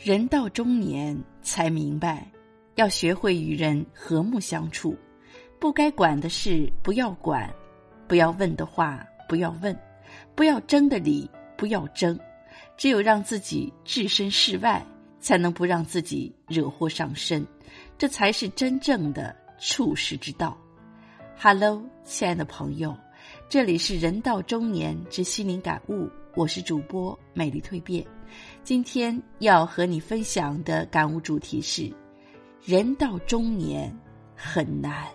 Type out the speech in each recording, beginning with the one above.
人到中年才明白，要学会与人和睦相处，不该管的事不要管，不要问的话不要问，不要争的理不要争。只有让自己置身事外，才能不让自己惹祸上身，这才是真正的处世之道。Hello，亲爱的朋友，这里是人到中年之心灵感悟，我是主播美丽蜕变。今天要和你分享的感悟主题是：人到中年很难。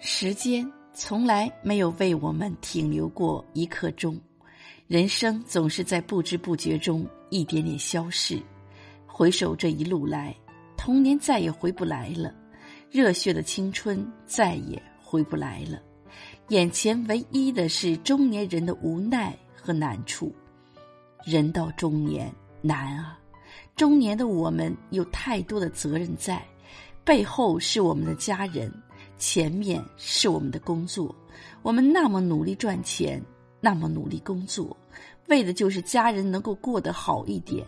时间从来没有为我们停留过一刻钟，人生总是在不知不觉中一点点消逝。回首这一路来，童年再也回不来了，热血的青春再也回不来了。眼前唯一的是中年人的无奈和难处。人到中年难啊！中年的我们有太多的责任在，背后是我们的家人，前面是我们的工作。我们那么努力赚钱，那么努力工作，为的就是家人能够过得好一点。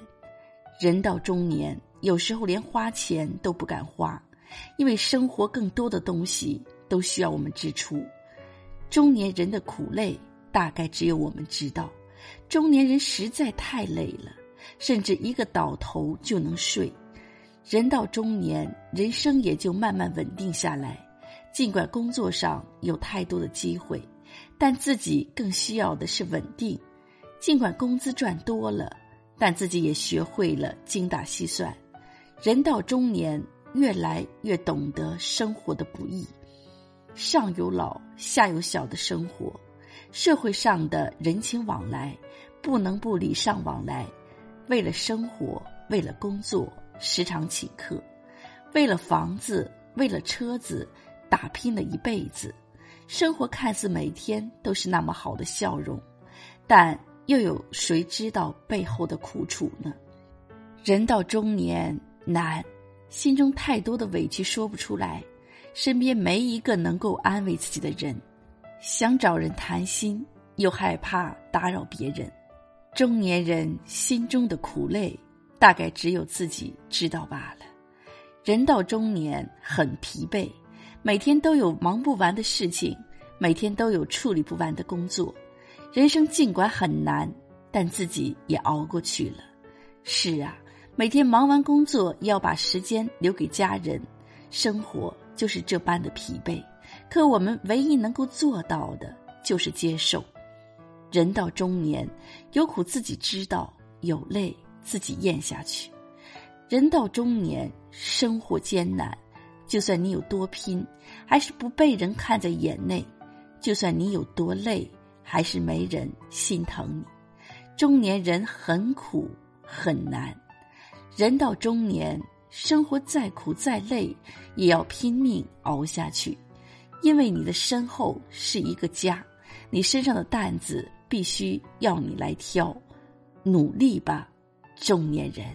人到中年，有时候连花钱都不敢花，因为生活更多的东西都需要我们支出。中年人的苦累，大概只有我们知道。中年人实在太累了，甚至一个倒头就能睡。人到中年，人生也就慢慢稳定下来。尽管工作上有太多的机会，但自己更需要的是稳定。尽管工资赚多了，但自己也学会了精打细算。人到中年，越来越懂得生活的不易。上有老下有小的生活，社会上的人情往来不能不礼尚往来。为了生活，为了工作，时常请客；为了房子，为了车子，打拼了一辈子。生活看似每天都是那么好的笑容，但又有谁知道背后的苦楚呢？人到中年难，心中太多的委屈说不出来。身边没一个能够安慰自己的人，想找人谈心，又害怕打扰别人。中年人心中的苦累，大概只有自己知道罢了。人到中年很疲惫，每天都有忙不完的事情，每天都有处理不完的工作。人生尽管很难，但自己也熬过去了。是啊，每天忙完工作，要把时间留给家人，生活。就是这般的疲惫，可我们唯一能够做到的，就是接受。人到中年，有苦自己知道，有泪自己咽下去。人到中年，生活艰难，就算你有多拼，还是不被人看在眼内；就算你有多累，还是没人心疼你。中年人很苦很难，人到中年。生活再苦再累，也要拼命熬下去，因为你的身后是一个家，你身上的担子必须要你来挑，努力吧，中年人。